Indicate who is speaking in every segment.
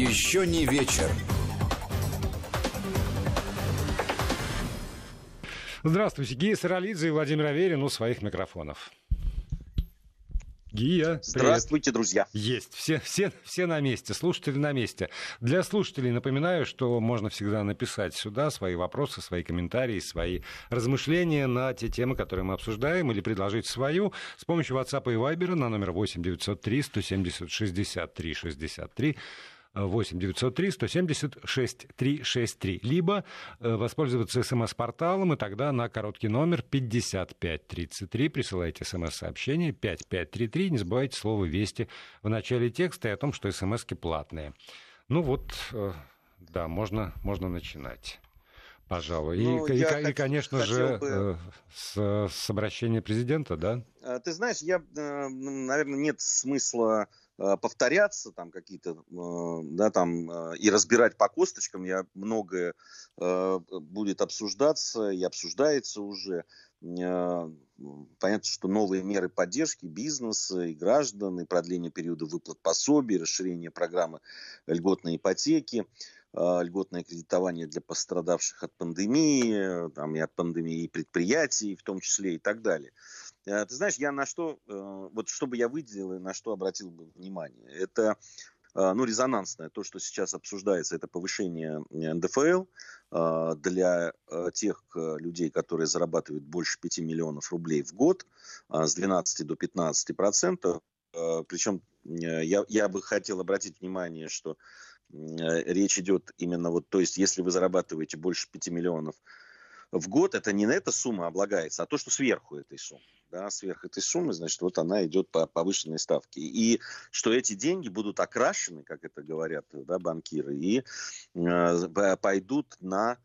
Speaker 1: Еще не вечер.
Speaker 2: Здравствуйте, Гия Саралидзе и Владимир Аверин у своих микрофонов. Гия.
Speaker 3: Здравствуйте, привет. друзья.
Speaker 2: Есть. Все, все, все на месте. Слушатели на месте. Для слушателей напоминаю, что можно всегда написать сюда свои вопросы, свои комментарии, свои размышления на те темы, которые мы обсуждаем, или предложить свою с помощью WhatsApp и Viber на номер 8 903 170 63 63 8 903 170 6363, либо э, воспользоваться смс-порталом, и тогда на короткий номер 5533 присылайте смс-сообщение 5533, не забывайте слово «Вести» в начале текста и о том, что смс-ки платные. Ну вот, э, да, можно, можно начинать пожалуй. Ну, и, и, и, конечно же, бы... Э, с, с обращения президента, да?
Speaker 3: Ты знаешь, я, наверное, нет смысла повторяться, там какие-то, э, да, там, э, и разбирать по косточкам, я многое будет обсуждаться и обсуждается уже. Понятно, что новые меры поддержки бизнеса и граждан, и продление периода выплат пособий, расширение программы льготной ипотеки, льготное кредитование для пострадавших от пандемии, там, и от пандемии и предприятий, в том числе и так далее. Э, ты знаешь, я на что, э, вот что бы я выделил и на что обратил бы внимание, это э, ну, резонансное, то, что сейчас обсуждается, это повышение НДФЛ для тех людей, которые зарабатывают больше 5 миллионов рублей в год, с 12 до 15 процентов. Причем я, я бы хотел обратить внимание, что речь идет именно вот, то есть, если вы зарабатываете больше 5 миллионов в год, это не на эта сумма облагается, а то, что сверху этой суммы да, сверх этой суммы, значит, вот она идет по повышенной ставке. И что эти деньги будут окрашены, как это говорят да, банкиры, и э, пойдут на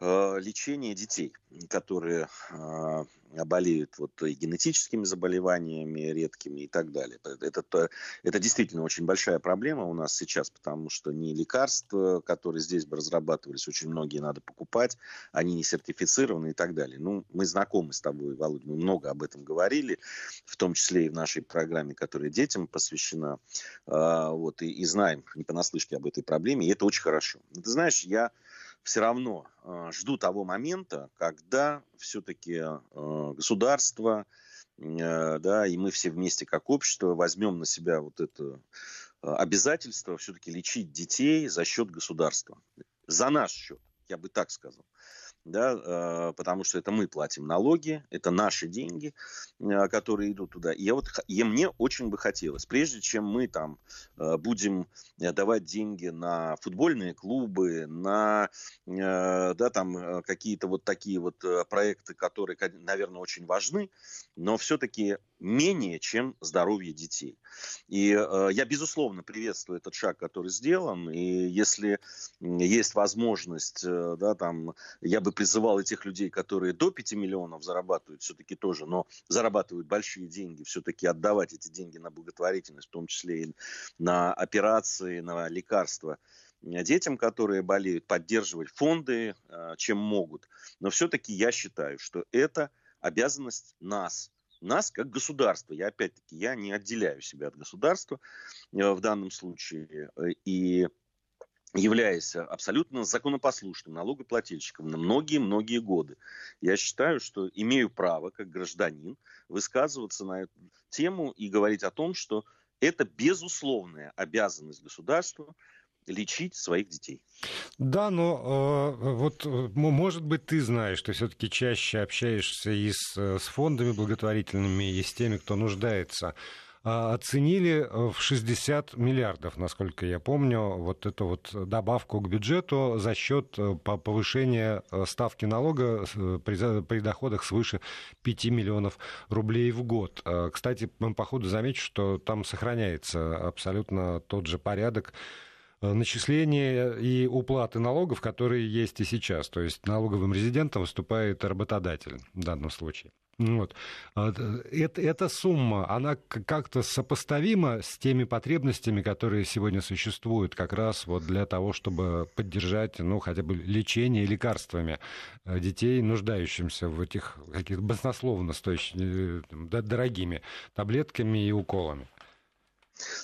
Speaker 3: лечение детей, которые э, болеют вот генетическими заболеваниями редкими и так далее. Это, это действительно очень большая проблема у нас сейчас, потому что не лекарства, которые здесь бы разрабатывались, очень многие надо покупать, они не сертифицированы и так далее. Ну, мы знакомы с тобой, Володя, мы много об этом говорили, в том числе и в нашей программе, которая детям посвящена, э, вот, и, и знаем не понаслышке об этой проблеме, и это очень хорошо. Ты знаешь, я все равно э, жду того момента, когда все-таки э, государство, э, да, и мы все вместе как общество возьмем на себя вот это э, обязательство все-таки лечить детей за счет государства. За наш счет, я бы так сказал да, э, потому что это мы платим налоги, это наши деньги, э, которые идут туда. И я вот, и мне очень бы хотелось, прежде чем мы там э, будем давать деньги на футбольные клубы, на, да, там какие-то вот такие вот проекты, которые, наверное, очень важны, но все-таки менее, чем здоровье детей. И э, я, безусловно, приветствую этот шаг, который сделан. И если есть возможность, э, да, там, я бы призывал этих людей, которые до 5 миллионов зарабатывают все-таки тоже, но зарабатывают большие деньги, все-таки отдавать эти деньги на благотворительность, в том числе и на операции, на лекарства детям, которые болеют, поддерживать фонды, э, чем могут. Но все-таки я считаю, что это обязанность нас, нас как государство. Я опять-таки, я не отделяю себя от государства э, в данном случае. Э, и являясь абсолютно законопослушным налогоплательщиком на многие-многие годы, я считаю, что имею право, как гражданин, высказываться на эту тему и говорить о том, что это безусловная обязанность государства лечить своих детей.
Speaker 2: Да, но э, вот, может быть, ты знаешь, что все-таки чаще общаешься и с, с фондами благотворительными, и с теми, кто нуждается. А, оценили в 60 миллиардов, насколько я помню, вот эту вот добавку к бюджету за счет э, повышения э, ставки налога при, доходах свыше 5 миллионов рублей в год. Кстати, по ходу замечу, что там сохраняется абсолютно тот же порядок Э, начисления и уплаты налогов, которые есть и сейчас. То есть налоговым резидентом выступает работодатель в данном случае. Вот. А, эта, эта сумма, она как-то сопоставима с теми потребностями, которые сегодня существуют как раз вот для того, чтобы поддержать, ну, хотя бы лечение лекарствами э, детей, нуждающимся в этих каких-то баснословно стоящими, э, дорогими таблетками и уколами.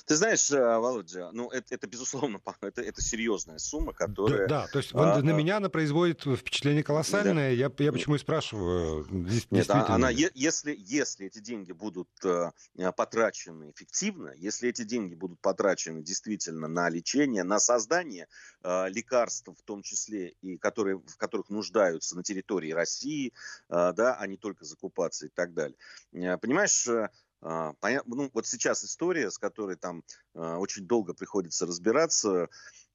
Speaker 3: Ты знаешь, э, Володя, ну это, это безусловно, это, это серьезная сумма, которая...
Speaker 2: Да, да то есть а, на а, меня она производит впечатление колоссальное, да. я, я почему и спрашиваю.
Speaker 3: Нет, а она, если, если эти деньги будут э, потрачены эффективно, если эти деньги будут потрачены действительно на лечение, на создание э, лекарств, в том числе, и которые, в которых нуждаются на территории России, э, да, а не только закупаться и так далее. Э, понимаешь, понятно, ну, вот сейчас история, с которой там а, очень долго приходится разбираться,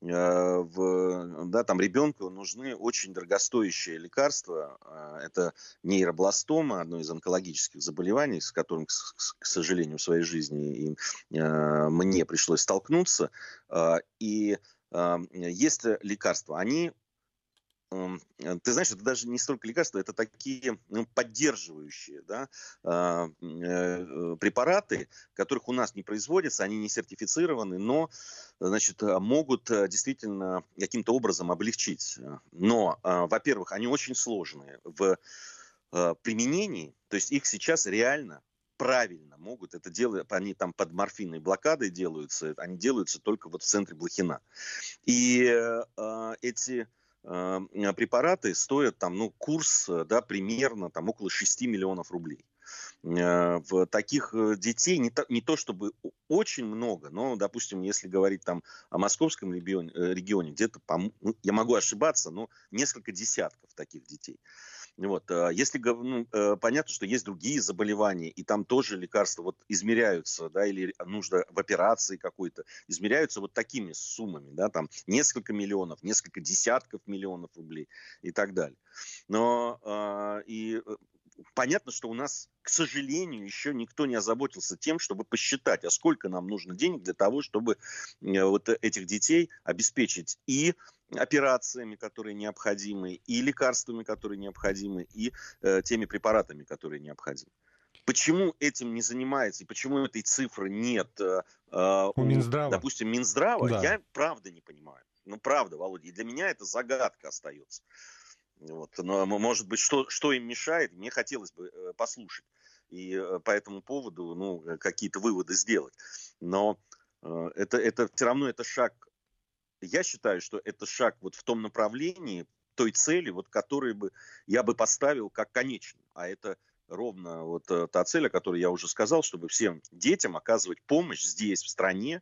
Speaker 3: а, в, да, там ребенку нужны очень дорогостоящие лекарства. Это нейробластома, одно из онкологических заболеваний, с которым, к сожалению, в своей жизни и, мне пришлось столкнуться. И есть лекарства, они ты знаешь, это даже не столько лекарства, это такие ну, поддерживающие да, а, э, препараты, которых у нас не производятся, они не сертифицированы, но значит, могут э, действительно каким-то образом облегчить. Но, во-первых, они очень сложные в применении, то есть их сейчас реально правильно могут это делать, они там под морфиной блокадой делаются, они делаются только вот в центре Блохина. И э, эти Э, препараты стоят там, ну, курс, э, да, примерно там около 6 миллионов рублей. Э, в таких детей не то, не то чтобы очень много, но, допустим, если говорить там о московском регионе, регионе где-то, ну, я могу ошибаться, но несколько десятков таких детей. Вот. А если ну, э, понятно, что есть другие заболевания, и там тоже лекарства вот измеряются, да, или нужно в операции какой-то, измеряются вот такими суммами, да, там несколько миллионов, несколько десятков миллионов рублей и так далее. Но э, и э, понятно, что у нас, к сожалению, еще никто не озаботился тем, чтобы посчитать, а сколько нам нужно денег для того, чтобы вот этих детей обеспечить и операциями, которые необходимы, и лекарствами, которые необходимы, и э, теми препаратами, которые необходимы. Почему этим не занимается и почему этой цифры нет э,
Speaker 2: э у, Минздрава.
Speaker 3: допустим, Минздрава, да. я правда не понимаю. Ну, правда, Володя, и для меня это загадка остается. Вот. Но, может быть, что, что им мешает, мне хотелось бы э, послушать. И э, по этому поводу ну, какие-то выводы сделать. Но э, это, это все равно это шаг я считаю, что это шаг вот в том направлении, той цели, вот, которой бы я бы поставил как конечную. А это ровно вот э, та цель, о которой я уже сказал, чтобы всем детям оказывать помощь здесь, в стране,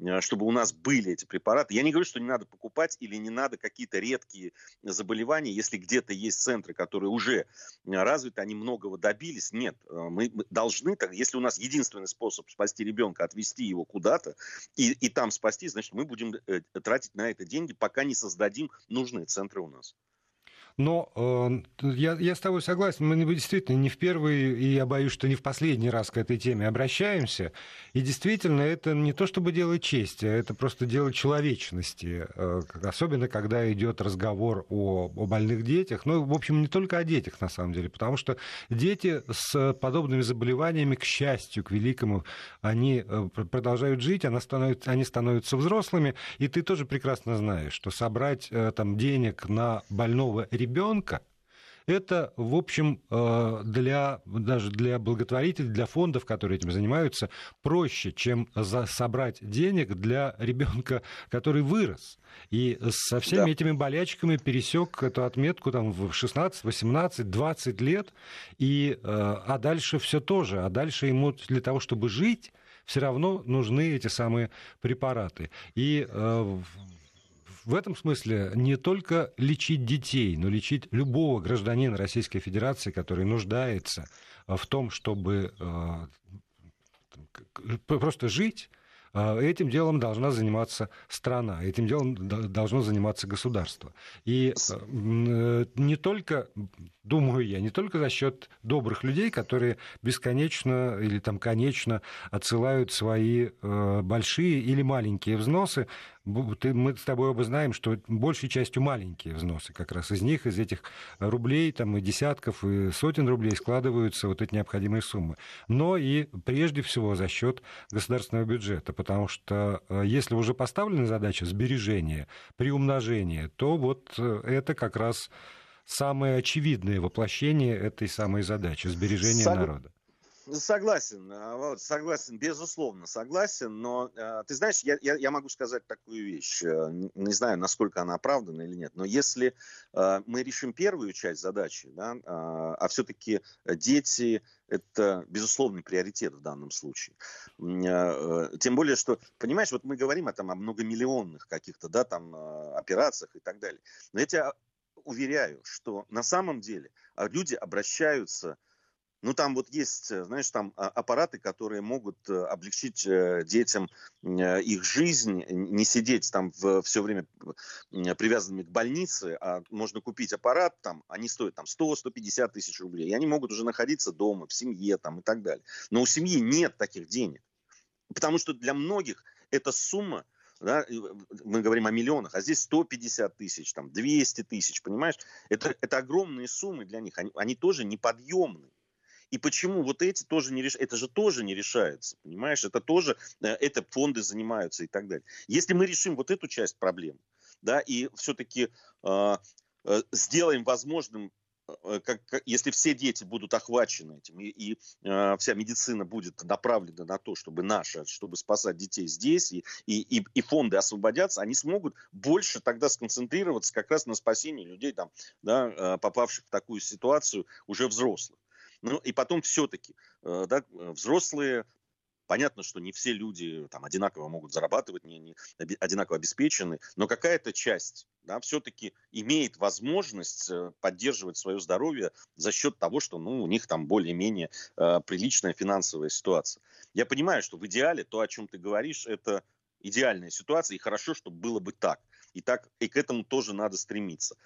Speaker 3: э, чтобы у нас были эти препараты. Я не говорю, что не надо покупать или не надо какие-то редкие заболевания, если где-то есть центры, которые уже э, развиты, они многого добились. Нет, мы должны, так, если у нас единственный способ спасти ребенка, отвести его куда-то и, и там спасти, значит, мы будем тратить на это деньги, пока не создадим нужные центры у нас.
Speaker 2: Но э, я, я с тобой согласен, мы действительно не в первый, и я боюсь, что не в последний раз к этой теме обращаемся. И действительно, это не то, чтобы делать честь, а это просто дело человечности. Э, особенно, когда идет разговор о, о больных детях. Ну, в общем, не только о детях, на самом деле, потому что дети с подобными заболеваниями, к счастью, к великому, они э, продолжают жить, они становятся, они становятся взрослыми, и ты тоже прекрасно знаешь, что собрать э, там денег на больного ребенка, это, в общем, э, для, даже для благотворителей, для фондов, которые этим занимаются, проще, чем за, собрать денег для ребенка, который вырос. И со всеми да. этими болячками пересек эту отметку там, в 16, 18, 20 лет. И, э, а дальше все тоже. А дальше ему для того, чтобы жить, все равно нужны эти самые препараты. И э, в этом смысле не только лечить детей, но лечить любого гражданина Российской Федерации, который нуждается в том, чтобы э, просто жить, э, Этим делом должна заниматься страна, этим делом должно заниматься государство. И э, не только думаю я, не только за счет добрых людей, которые бесконечно или там конечно отсылают свои э, большие или маленькие взносы. Мы с тобой оба знаем, что большей частью маленькие взносы как раз из них, из этих рублей, там и десятков, и сотен рублей складываются вот эти необходимые суммы. Но и прежде всего за счет государственного бюджета, потому что э, если уже поставлена задача сбережения, приумножения, то вот э, это как раз самое очевидное воплощение этой самой задачи – сбережения Сог... народа.
Speaker 3: Согласен, а, вот, согласен, безусловно, согласен, но э, ты знаешь, я, я, я могу сказать такую вещь, э, не знаю, насколько она оправдана или нет, но если э, мы решим первую часть задачи, да, э, а все-таки дети это безусловный приоритет в данном случае. Э, тем более, что, понимаешь, вот мы говорим о, там, о многомиллионных каких-то, да, там, операциях и так далее, но я тебя уверяю, что на самом деле люди обращаются ну, там вот есть, э, знаешь, там а, аппараты, которые могут э, облегчить э, детям их жизнь, не сидеть там все время привязанными к больнице, а можно купить аппарат, там, они стоят там 100-150 тысяч рублей, и они могут уже находиться дома, в семье там и так далее. Но у семьи нет таких денег, потому что для многих эта сумма да, мы говорим о миллионах, а здесь 150 тысяч, там, 200 тысяч, понимаешь? Это, это огромные суммы для них, они, они тоже неподъемные. И почему вот эти тоже не решаются? Это же тоже не решается, понимаешь? Это тоже, э, это фонды занимаются и так далее. Если мы решим вот эту часть проблем, да, и все-таки э, э, сделаем возможным э, как, как, если все дети будут охвачены этим, и, и э, вся медицина будет направлена на то, чтобы наша, чтобы спасать детей здесь, и, и, и, и фонды освободятся, они смогут больше тогда сконцентрироваться как раз на спасении людей, там, да, попавших в такую ситуацию уже взрослых. Ну и потом все-таки э, да, взрослые Понятно, что не все люди там, одинаково могут зарабатывать, не, не одинаково обеспечены, но какая-то часть да, все-таки имеет возможность э, поддерживать свое здоровье за счет того, что ну, у них там более-менее э, приличная финансовая ситуация. Я понимаю, что в идеале то, о чем ты говоришь, это идеальная ситуация, и хорошо, чтобы было бы так. И, так, и к этому тоже надо стремиться.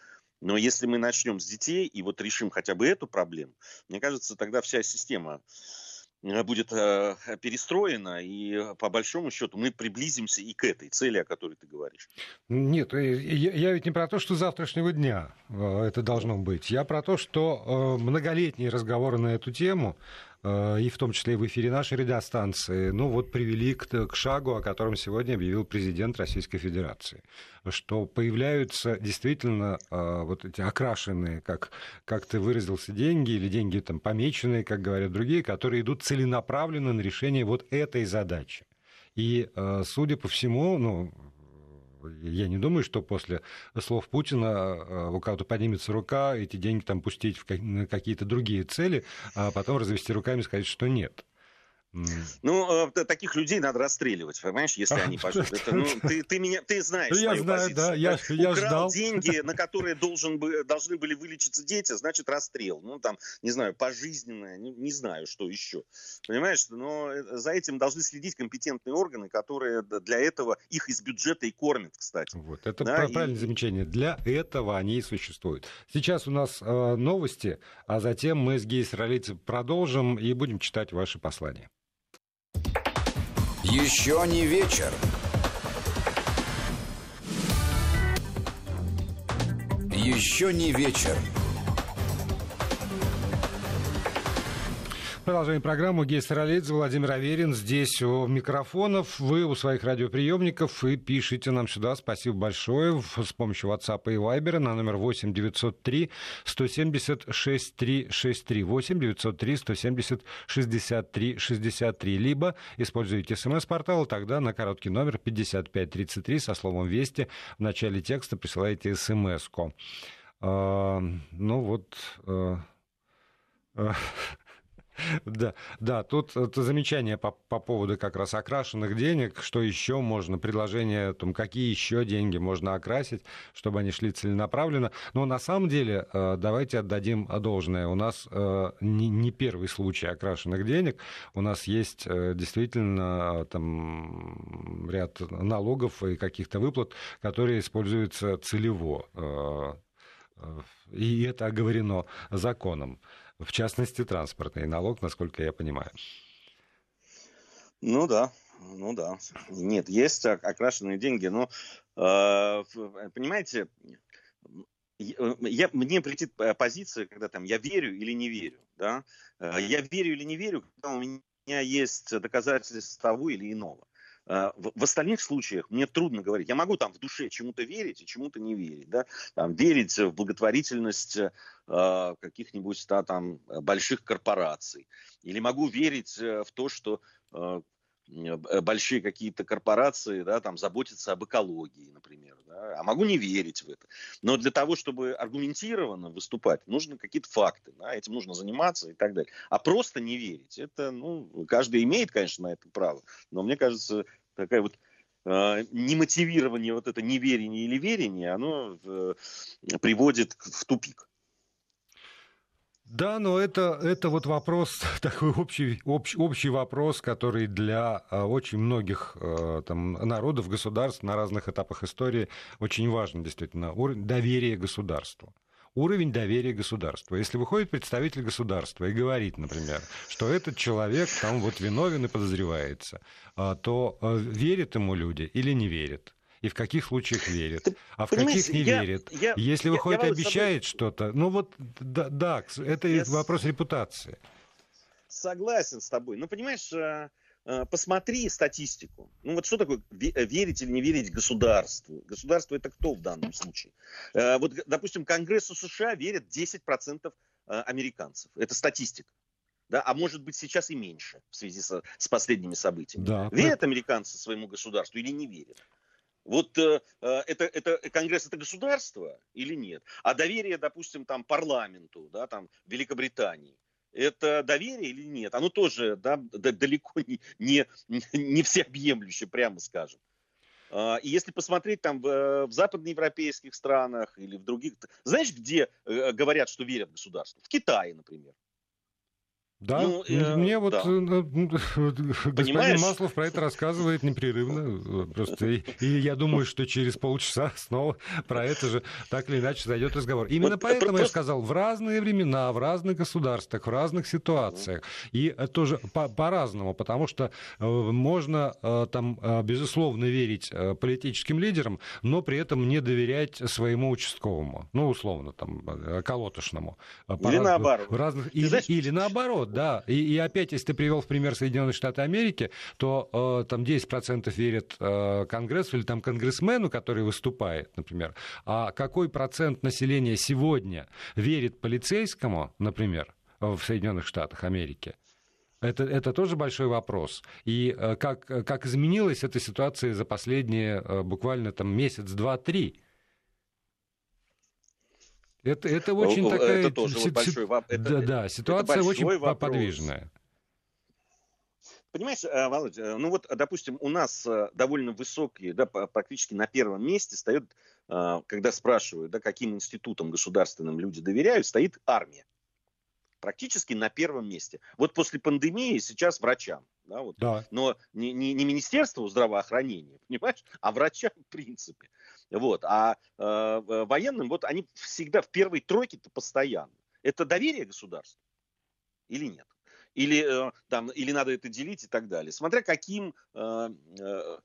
Speaker 3: Но если мы начнем с детей и вот решим хотя бы эту проблему, мне кажется, тогда вся система э, будет э, перестроена, и по большому счету мы приблизимся и к этой цели, о которой ты говоришь.
Speaker 2: Нет, э, я ведь не про то, что завтрашнего дня это должно быть. Я про то, что многолетние разговоры на эту тему Э, и в том числе и в эфире нашей радиостанции, ну вот привели к, к шагу, о котором сегодня объявил президент Российской Федерации, что появляются действительно э, вот эти окрашенные, как, как ты выразился, деньги или деньги там помеченные, как говорят другие, которые идут целенаправленно на решение вот этой задачи. И, э, судя по всему, ну, я не думаю, что после слов Путина э, у кого-то поднимется рука, эти деньги там пустить в какие-то другие цели, а потом развести руками и сказать, что нет.
Speaker 3: Ну, э, таких людей надо расстреливать, понимаешь, если они. Это, ну, ты, ты, меня, ты знаешь
Speaker 2: ну, я знаю,
Speaker 3: позицию.
Speaker 2: Да, я, я
Speaker 3: Украл
Speaker 2: ждал.
Speaker 3: деньги, на которые должен бы, должны были вылечиться дети, значит, расстрел. Ну, там, не знаю, пожизненное, не, не знаю, что еще. Понимаешь, но э, за этим должны следить компетентные органы, которые для этого их из бюджета и кормят, кстати.
Speaker 2: Вот, это да, правильное и... замечание. Для этого они и существуют. Сейчас у нас э, новости, а затем мы с Гейс Ролицей продолжим и будем читать ваши послания.
Speaker 1: Еще не вечер. Еще не вечер.
Speaker 2: Продолжаем программу. Гей Саралидзе, Владимир Аверин здесь у микрофонов. Вы у своих радиоприемников и пишите нам сюда. Спасибо большое. С помощью WhatsApp и Viber на номер 8 903 170 6363 8 903 170 63 63. Либо используйте смс-портал, тогда на короткий номер 5533 со словом «Вести» в начале текста присылайте смс-ку. А, ну вот... А, а, Да, да, тут это замечание по, по поводу как раз окрашенных денег, что еще можно, предложение, там, какие еще деньги можно окрасить, чтобы они шли целенаправленно. Но на самом деле, э, давайте отдадим должное. У нас э, не, не первый случай окрашенных денег, у нас есть э, действительно там ряд налогов и каких-то выплат, которые используются целево. И это оговорено законом в частности, транспортный налог, насколько я понимаю.
Speaker 3: Ну да, ну да. Нет, есть окрашенные деньги, но, э, понимаете, я, мне прилетит позиция, когда там я верю или не верю, да, э, я верю или не верю, когда у меня есть доказательства того или иного. В, в остальных случаях мне трудно говорить. Я могу там в душе чему-то верить и чему-то не верить. Да? Там, верить в благотворительность э, каких-нибудь да, там, больших корпораций. Или могу верить в то, что э, Э, большие какие-то корпорации, да, там заботятся об экологии, например, да, а могу не верить в это. Но для того, чтобы аргументированно выступать, нужны какие-то факты, да, этим нужно заниматься и так далее. А просто не верить, это, ну, каждый имеет, конечно, на это право, но мне кажется, такая вот э, немотивирование вот это неверие или верение, оно э, приводит в тупик.
Speaker 2: Да, но это, это вот вопрос, такой общий, общий, общий вопрос, который для а, очень многих а, там, народов, государств на разных этапах истории очень важен, действительно, доверия государству уровень доверия государству. Если выходит представитель государства и говорит, например, что этот человек там вот виновен и подозревается, а, то верят ему люди или не верят? И в каких случаях верит, Ты а в каких не я, верит. Я, Если выходит я, я обещает собой... что-то, ну вот да, да это я вопрос репутации.
Speaker 3: Согласен с тобой. Ну, понимаешь, э, э, посмотри статистику. Ну вот что такое э, верить или не верить государству? Государство это кто в данном случае? Вот, допустим, Конгрессу США верят 10% американцев. Это статистика. Да, а может быть сейчас и меньше в связи со, с последними событиями. Да, верят американцы своему государству или не верят? Вот э, э, это, это Конгресс это государство или нет? А доверие, допустим, там парламенту, да, там Великобритании, это доверие или нет? Оно тоже да, далеко не, не, не всеобъемлюще, прямо скажем. А, и если посмотреть там в, в западноевропейских странах или в других... Знаешь, где э, говорят, что верят государству? В Китае, например.
Speaker 2: Да, ну, э, мне вот да. Э, ну, господин Маслов про это рассказывает непрерывно. Э, просто и, и я думаю, что через полчаса снова про это же так или иначе зайдет разговор. Именно вот, поэтому просто... я сказал, в разные времена, в разных государствах, в разных ситуациях. И тоже по- по-разному, потому что можно там, безусловно, верить политическим лидерам, но при этом не доверять своему участковому. Ну, условно, там, колотошному.
Speaker 3: Или наоборот. В
Speaker 2: разных... Или, знаешь... или наоборот вот, да. И, и опять, если ты привел в пример Соединенные Штаты Америки, то э, там 10% верят э, Конгрессу или там конгрессмену, который выступает, например. А какой процент населения сегодня верит полицейскому, например, в Соединенных Штатах Америки? Это, это тоже большой вопрос. И э, как, как изменилась эта ситуация за последние э, буквально там месяц, два, три? Это, это очень это такая... Это тоже си- большой вопрос. Да, да, ситуация очень вопрос. подвижная.
Speaker 3: Понимаешь, э, Володя, э, ну вот, допустим, у нас э, довольно высокие, да, практически на первом месте стоят, когда спрашивают, да, каким институтам государственным люди доверяют, стоит армия. Практически на первом месте. Вот после пандемии сейчас врачам. Да, вот. да. Но не, не, не Министерству здравоохранения, понимаешь, а врачам в принципе. Вот. А э, военным, вот они всегда в первой тройке-то постоянно. Это доверие государству или нет? Или, э, там, или надо это делить и так далее. Смотря каким э, э,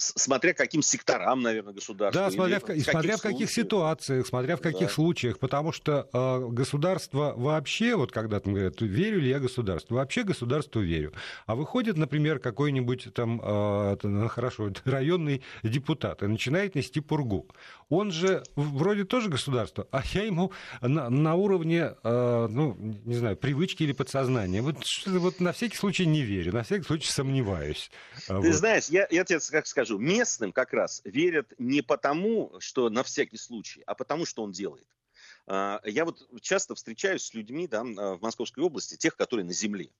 Speaker 3: смотря каким секторам, наверное, государства.
Speaker 2: Да, смотря, в, в, смотря в каких ситуациях, смотря в каких да. случаях, потому что э, государство вообще, вот когда там говорят, верю ли я государству, вообще государству верю. А выходит, например, какой-нибудь там, э, ну, хорошо, районный депутат и начинает нести пургу. Он же вроде тоже государство, а я ему на, на уровне, э, ну, не знаю, привычки или подсознания. Вот, вот на всякий случай не верю, на всякий случай сомневаюсь.
Speaker 3: Ты вот. знаешь, я, я тебе как скажу, скажу, местным как раз верят не потому, что на всякий случай, а потому, что он делает. А, я вот часто встречаюсь с людьми да, в Московской области, тех, которые на земле.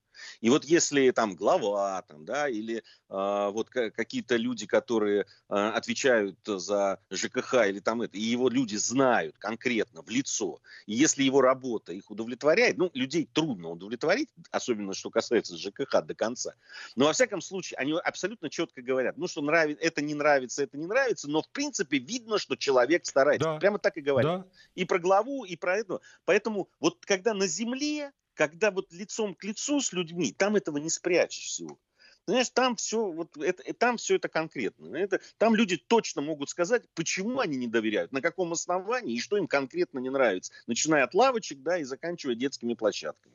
Speaker 3: И вот если там глава, там, да, или э, вот какие-то люди, которые э, отвечают за ЖКХ или там это, и его люди знают конкретно в лицо, и если его работа их удовлетворяет, ну, людей трудно удовлетворить, особенно что касается ЖКХ до конца, но во всяком случае они абсолютно четко говорят, ну, что нравится, это не нравится, это не нравится, но в принципе видно, что человек старается. Да. Прямо так и говорят. Да. И про главу, и про это. Поэтому вот когда на земле когда вот лицом к лицу с людьми, там этого не спрячешь всего. Знаешь, там все, вот это, там все это конкретно. Это, там люди точно могут сказать, почему они не доверяют, на каком основании и что им конкретно не нравится. Начиная от лавочек, да, и заканчивая детскими площадками.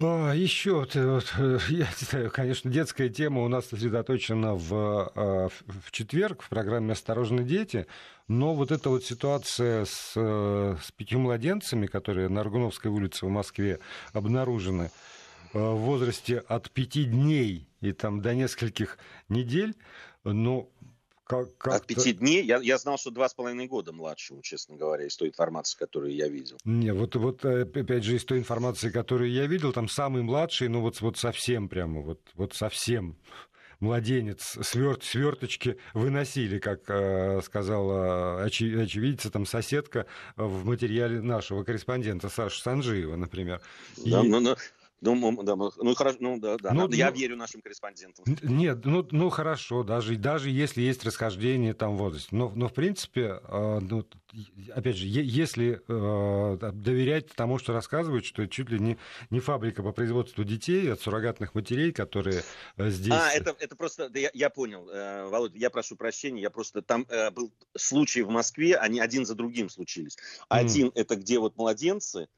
Speaker 2: А, еще, вот, я знаю, конечно, детская тема у нас сосредоточена в, а, в четверг в программе «Осторожно, дети», но вот эта вот ситуация с, с пятью младенцами, которые на Аргуновской улице в Москве обнаружены, в возрасте от пяти дней и там до нескольких недель, ну,
Speaker 3: как, как От пяти дней? Я, я знал, что два с половиной года младшему, честно говоря, из той информации, которую я видел.
Speaker 2: Не, вот, вот э, опять же, из той информации, которую я видел, там самый младший, ну вот, вот совсем прямо, вот, вот совсем младенец, сверт, сверточки выносили, как э, сказала очи, очевидица, там соседка в материале нашего корреспондента Саши Санжиева, например.
Speaker 3: Да, И... но, но, ну, да, ну хорошо, ну да, да. Ну, я ну, верю нашим корреспондентам.
Speaker 2: Нет, ну, ну хорошо, даже, даже если есть расхождение там в возрасте. Но, но в принципе, э, ну, опять же, если э, доверять тому, что рассказывают, что это чуть ли не, не фабрика по производству детей от суррогатных матерей, которые э, здесь...
Speaker 3: А, это, это просто, да, я, я понял, э, Володя, я прошу прощения, я просто, там э, был случай в Москве, они один за другим случились. Один mm. это где вот младенцы,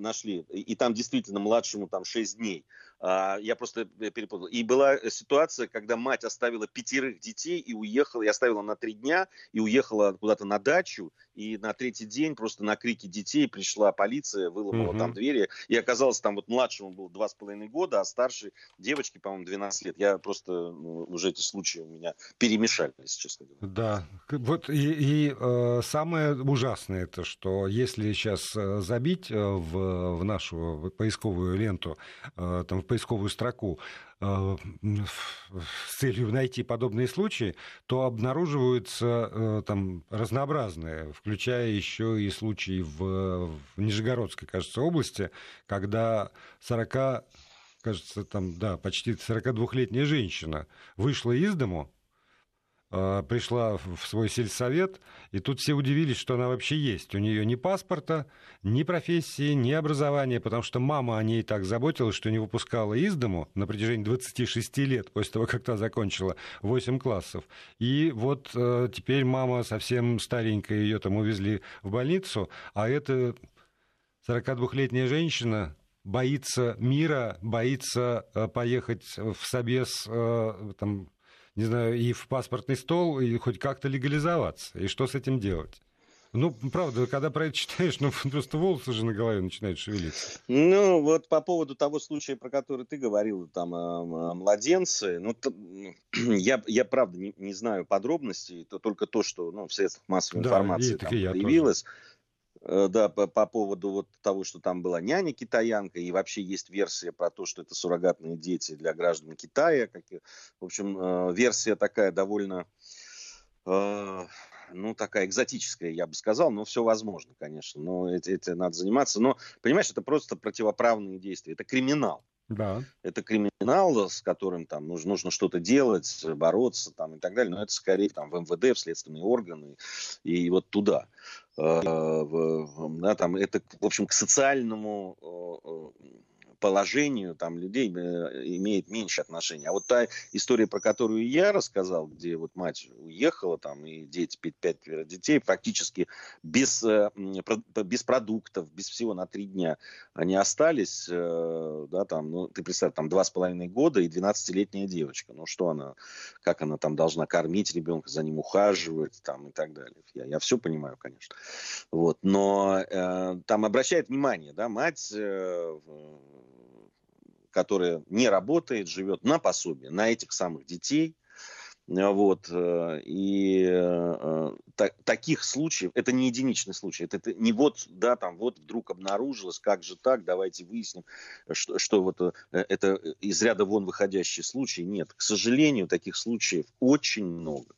Speaker 3: нашли, и там действительно младшему там 6 дней. А, я просто э, перепутал. И была ситуация, когда мать оставила пятерых детей и уехала, и оставила на три дня, и уехала куда-то на дачу, и на третий день просто на крики детей пришла полиция, выломала угу. там двери, и оказалось, там вот младшему было два с половиной года, а старшей девочке, по-моему, 12 лет. Я просто, ну, уже эти случаи у меня перемешались, честно говоря.
Speaker 2: Да, вот и, и э, самое ужасное это, что если сейчас э, забить э, в, в нашу поисковую ленту, э, там, поисковую строку э, с целью найти подобные случаи, то обнаруживаются э, там разнообразные, включая еще и случаи в, в Нижегородской, кажется, области, когда 40 кажется, там, да, почти 42-летняя женщина вышла из дому, пришла в свой сельсовет, и тут все удивились, что она вообще есть. У нее ни паспорта, ни профессии, ни образования, потому что мама о ней так заботилась, что не выпускала из дому на протяжении 26 лет после того, как та закончила 8 классов. И вот э, теперь мама совсем старенькая, ее там увезли в больницу, а эта 42-летняя женщина боится мира, боится э, поехать в Собес там, не знаю, и в паспортный стол, и хоть как-то легализоваться. И что с этим делать? Ну, правда, когда про это читаешь, ну, просто волосы же на голове начинают шевелиться.
Speaker 3: Ну, вот по поводу того случая, про который ты говорил, там, младенцы, ну, то, я, я, правда, не, не знаю подробностей, то только то, что, ну, в средствах массовой да, информации там появилось. Тоже. Э, да, по, по поводу вот того, что там была няня-китаянка, и вообще есть версия про то, что это суррогатные дети для граждан Китая. Как, в общем, э, версия такая довольно, э, ну, такая экзотическая, я бы сказал, но все возможно, конечно. Но это, надо заниматься. Но, понимаешь, это просто противоправные действия, это криминал. Да. Это криминал, с которым там нужно, нужно что-то делать, бороться там, и так далее. Но это скорее там, в МВД, в следственные органы и вот туда. Э, да, там, это, в общем, к социальному положению там, людей э, имеет меньше отношения. А вот та история, про которую я рассказал, где вот мать уехала, там, и дети, пять, пять детей, практически без, э, без продуктов, без всего на три дня, они остались, э, да, там, ну, ты представь, там, два с половиной года и 12-летняя девочка. Ну, что она, как она там должна кормить ребенка, за ним ухаживать, там, и так далее. Я, я все понимаю, конечно. Вот, но э, там обращает внимание, да, мать э, которая не работает, живет на пособие, на этих самых детей. Вот. Э, и э, так, таких случаев, это не единичный случай, это, это не вот, да, там вот вдруг обнаружилось, как же так, давайте выясним, что, что вот э, это из ряда вон выходящий случай. Нет, к сожалению, таких случаев очень много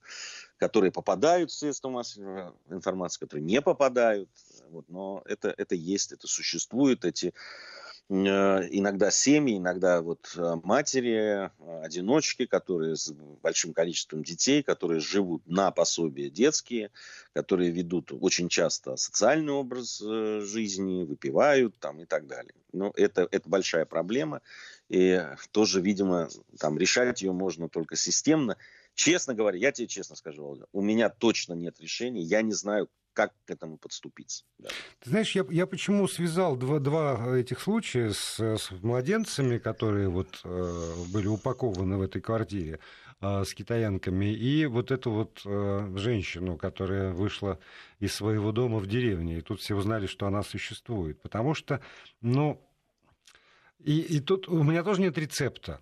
Speaker 3: которые попадают в средства массовой информации, которые не попадают. Вот, но это, это есть, это существует, эти Э, иногда семьи, иногда вот э, матери, э, одиночки, которые с большим количеством детей, которые живут на пособие детские, которые ведут очень часто социальный образ жизни, выпивают там и так далее. Но это, это большая проблема, и тоже, видимо, там решать ее можно только системно. Честно говоря, я тебе честно скажу, Володя, у меня точно нет решения, я не знаю, как к этому подступиться.
Speaker 2: Ты знаешь, я, я почему связал два, два этих случая с, с младенцами, которые вот э, были упакованы в этой квартире э, с китаянками, и вот эту вот э, женщину, которая вышла из своего дома в деревне, и тут все узнали, что она существует. Потому что, ну, и, и тут у меня тоже нет рецепта.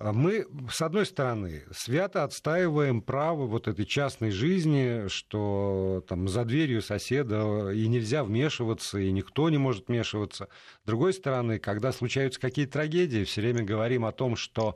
Speaker 2: А мы, с одной стороны, свято отстаиваем право вот этой частной жизни, что там за дверью соседа и нельзя вмешиваться, и никто не может вмешиваться. С другой стороны, когда случаются какие-то трагедии, все время говорим о том, что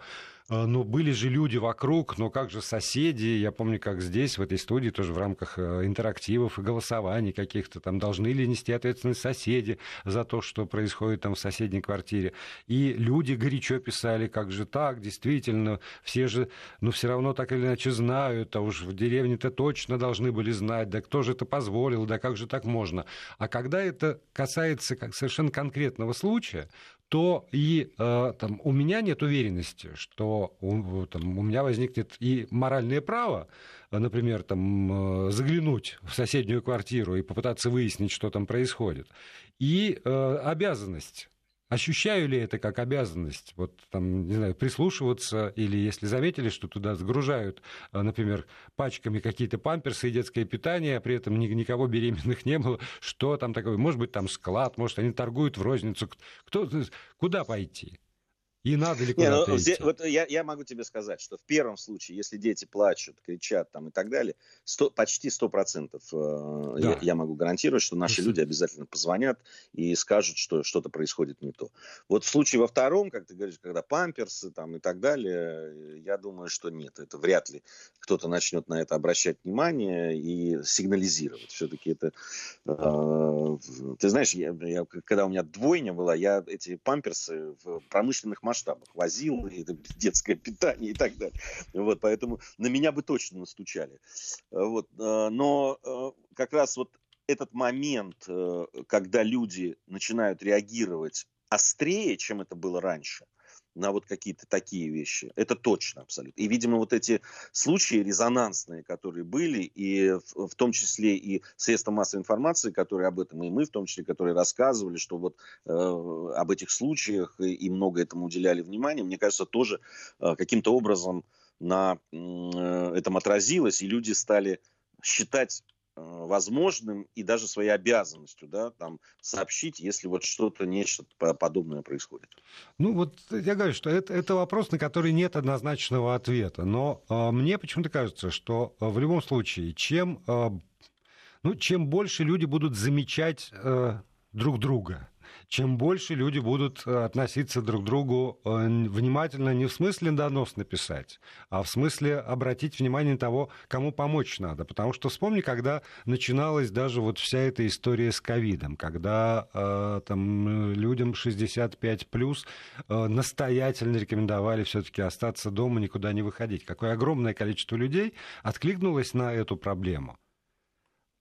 Speaker 2: Э, ну, были же люди вокруг, но как же соседи? Я помню, как здесь, в этой студии, тоже в рамках э, интерактивов и голосований каких-то, там должны ли нести ответственность соседи за то, что происходит там в соседней квартире. И люди горячо писали, как же так, действительно, все же, ну, все равно так или иначе знают, а уж в деревне-то точно должны были знать, да кто же это позволил, да как же так можно. А когда это касается как совершенно конкретного случая, то и э, там, у меня нет уверенности, что у, там, у меня возникнет и моральное право, например, там, э, заглянуть в соседнюю квартиру и попытаться выяснить, что там происходит, и э, обязанность Ощущаю ли это как обязанность, вот там, не знаю, прислушиваться, или если заметили, что туда сгружают, а, например, пачками какие-то памперсы и детское питание, а при этом никого беременных не было, что там такое? Может быть, там склад, может, они торгуют в розницу. Кто, куда пойти? И надо ли куда-то
Speaker 3: ну, идти? Вот я, я могу тебе сказать, что в первом случае, если дети плачут, кричат там и так далее, 100, почти 100% э, да. я, я могу гарантировать, что наши люди обязательно позвонят и скажут, что что-то происходит не то. Вот в случае во втором, как ты говоришь, когда памперсы там и так далее, я думаю, что нет. Это вряд ли кто-то начнет на это обращать внимание и сигнализировать. Все-таки это... Э, ты знаешь, я, я, когда у меня двойня была, я эти памперсы в промышленных машинах масштабах возил, и детское питание и так далее. Вот, поэтому на меня бы точно настучали. Вот, э, но э, как раз вот этот момент, э, когда люди начинают реагировать острее, чем это было раньше, на вот какие-то такие вещи. Это точно абсолютно. И, видимо, вот эти случаи резонансные, которые были, и в, в том числе и средства массовой информации, которые об этом, и мы в том числе, которые рассказывали, что вот э, об этих случаях и, и много этому уделяли внимания, мне кажется, тоже э, каким-то образом на э, этом отразилось, и люди стали считать возможным и даже своей обязанностью, да, там, сообщить, если вот что-то, нечто подобное происходит.
Speaker 2: Ну, вот я говорю, что это, это вопрос, на который нет однозначного ответа, но э, мне почему-то кажется, что э, в любом случае, чем, э, ну, чем больше люди будут замечать э, друг друга, чем больше люди будут э, относиться друг к другу э, внимательно не в смысле донос написать, а в смысле обратить внимание того, кому помочь надо. Потому что вспомни, когда начиналась даже вот вся эта история с ковидом, когда э, там людям 65 плюс э, настоятельно рекомендовали все-таки остаться дома, никуда не выходить. Какое огромное количество людей откликнулось на эту проблему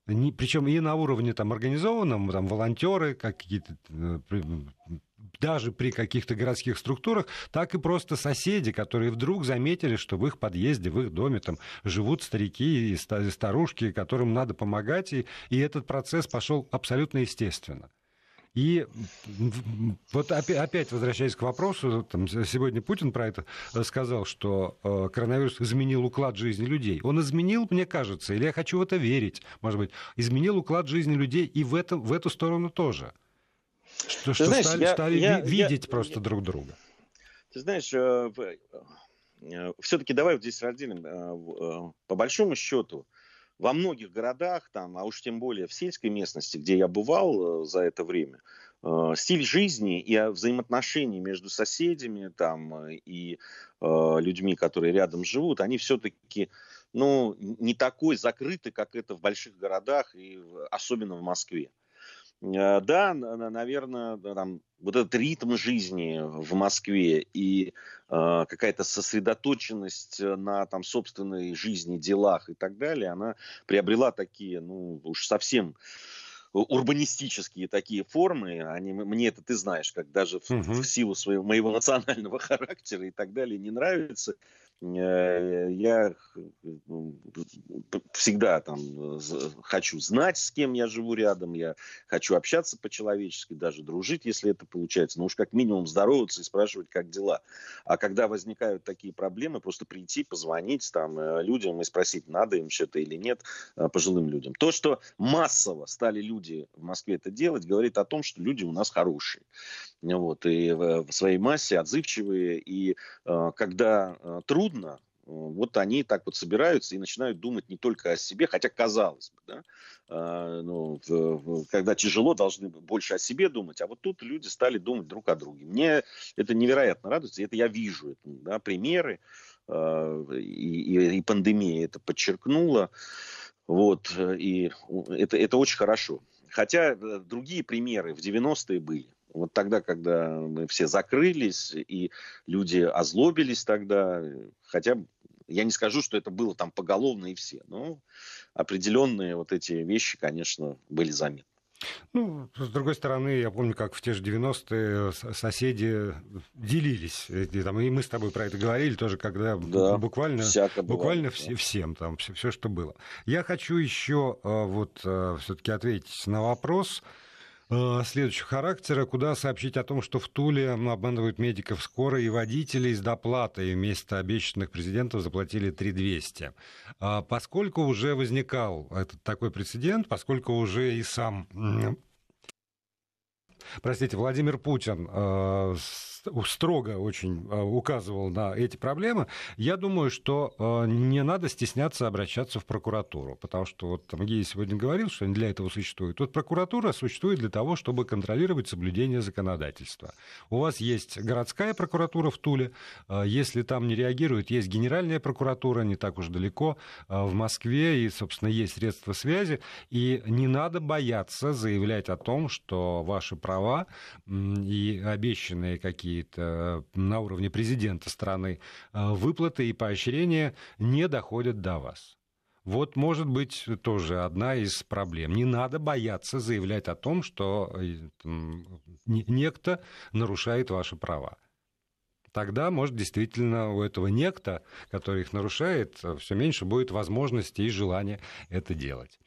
Speaker 2: причем и на уровне там организованном, там волонтеры, какие-то э, даже при каких-то городских структурах, так и просто соседи, которые вдруг заметили, что в их подъезде, в их доме там живут старики и старушки, которым надо помогать, и, и этот процесс пошел абсолютно естественно. И вот опять возвращаясь к вопросу, там, сегодня Путин про это сказал, что э, коронавирус изменил уклад жизни людей. Он изменил, мне кажется, или я хочу в это верить, может быть, изменил уклад жизни людей и в, это, в эту сторону тоже. Что, что знаешь, стали, я, стали я, видеть я, просто я, друг друга.
Speaker 3: Ты знаешь, э, э, все-таки давай вот здесь разделим. По большому счету, во многих городах, там, а уж тем более в сельской местности, где я бывал э, за это время, э, стиль жизни и взаимоотношения между соседями там, э, и людьми, которые рядом живут, они все-таки ну, не такой закрытый, как это в больших городах и особенно в Москве. Да, наверное, там, вот этот ритм жизни в Москве и э, какая-то сосредоточенность на там, собственной жизни, делах и так далее, она приобрела такие, ну, уж совсем урбанистические такие формы, они, мне это ты знаешь, как даже в, uh-huh. в силу своего, моего национального характера и так далее не нравится. Э, я всегда там хочу знать, с кем я живу рядом, я хочу общаться по-человечески, даже дружить, если это получается, но уж как минимум здороваться и спрашивать, как дела. А когда возникают такие проблемы, просто прийти, позвонить там людям и спросить, надо им что-то или нет, пожилым людям. То, что массово стали люди в Москве это делать, говорит о том, что люди у нас хорошие. Вот, и в своей массе отзывчивые. И когда трудно, вот они так вот собираются и начинают думать не только о себе, хотя казалось бы, да, а, ну, в, когда тяжело, должны больше о себе думать, а вот тут люди стали думать друг о друге. Мне это невероятно радует, и это я вижу, это, да, примеры, э, и, и, и пандемия это подчеркнула, вот, и это, это очень хорошо. Хотя э, другие примеры в 90-е были. Вот тогда, когда мы все закрылись, и люди озлобились тогда, хотя я не скажу, что это было там поголовно и все, но определенные вот эти вещи, конечно, были заметны.
Speaker 2: Ну, с другой стороны, я помню, как в те же 90-е соседи делились. И, там, и мы с тобой про это говорили тоже, когда да, буквально, буквально все, всем, там, все, все, что было. Я хочу еще э, вот э, все-таки ответить на вопрос, Э, следующего характера, куда сообщить о том, что в Туле обманывают медиков скорой и водителей с доплатой. Вместо обещанных президентов заплатили 3200. А поскольку уже возникал этот такой прецедент, поскольку уже и сам простите, Владимир Путин э, строго очень э, указывал на эти проблемы, я думаю, что э, не надо стесняться обращаться в прокуратуру, потому что вот там Гея сегодня говорил, что они для этого существуют. Вот прокуратура существует для того, чтобы контролировать соблюдение законодательства. У вас есть городская прокуратура в Туле, если там не реагирует, есть генеральная прокуратура, не так уж далеко, в Москве, и, собственно, есть средства связи, и не надо бояться заявлять о том, что ваши права и обещанные какие-то на уровне президента страны э, выплаты и поощрения не доходят до вас. Вот, может быть, тоже одна из проблем. Не надо бояться заявлять о том, что э, некто нарушает ваши права. Тогда, может, действительно у этого некто, который их нарушает, все меньше будет возможности и желания это делать.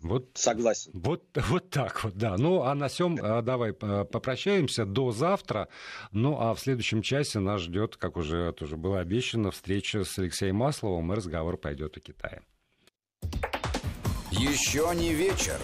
Speaker 3: Вот, Согласен.
Speaker 2: Вот, вот так вот, да. Ну, а на всем а, давай попрощаемся до завтра. Ну, а в следующем часе нас ждет, как уже, это уже было обещано, встреча с Алексеем Масловым, и разговор пойдет о Китае.
Speaker 1: Еще не вечер.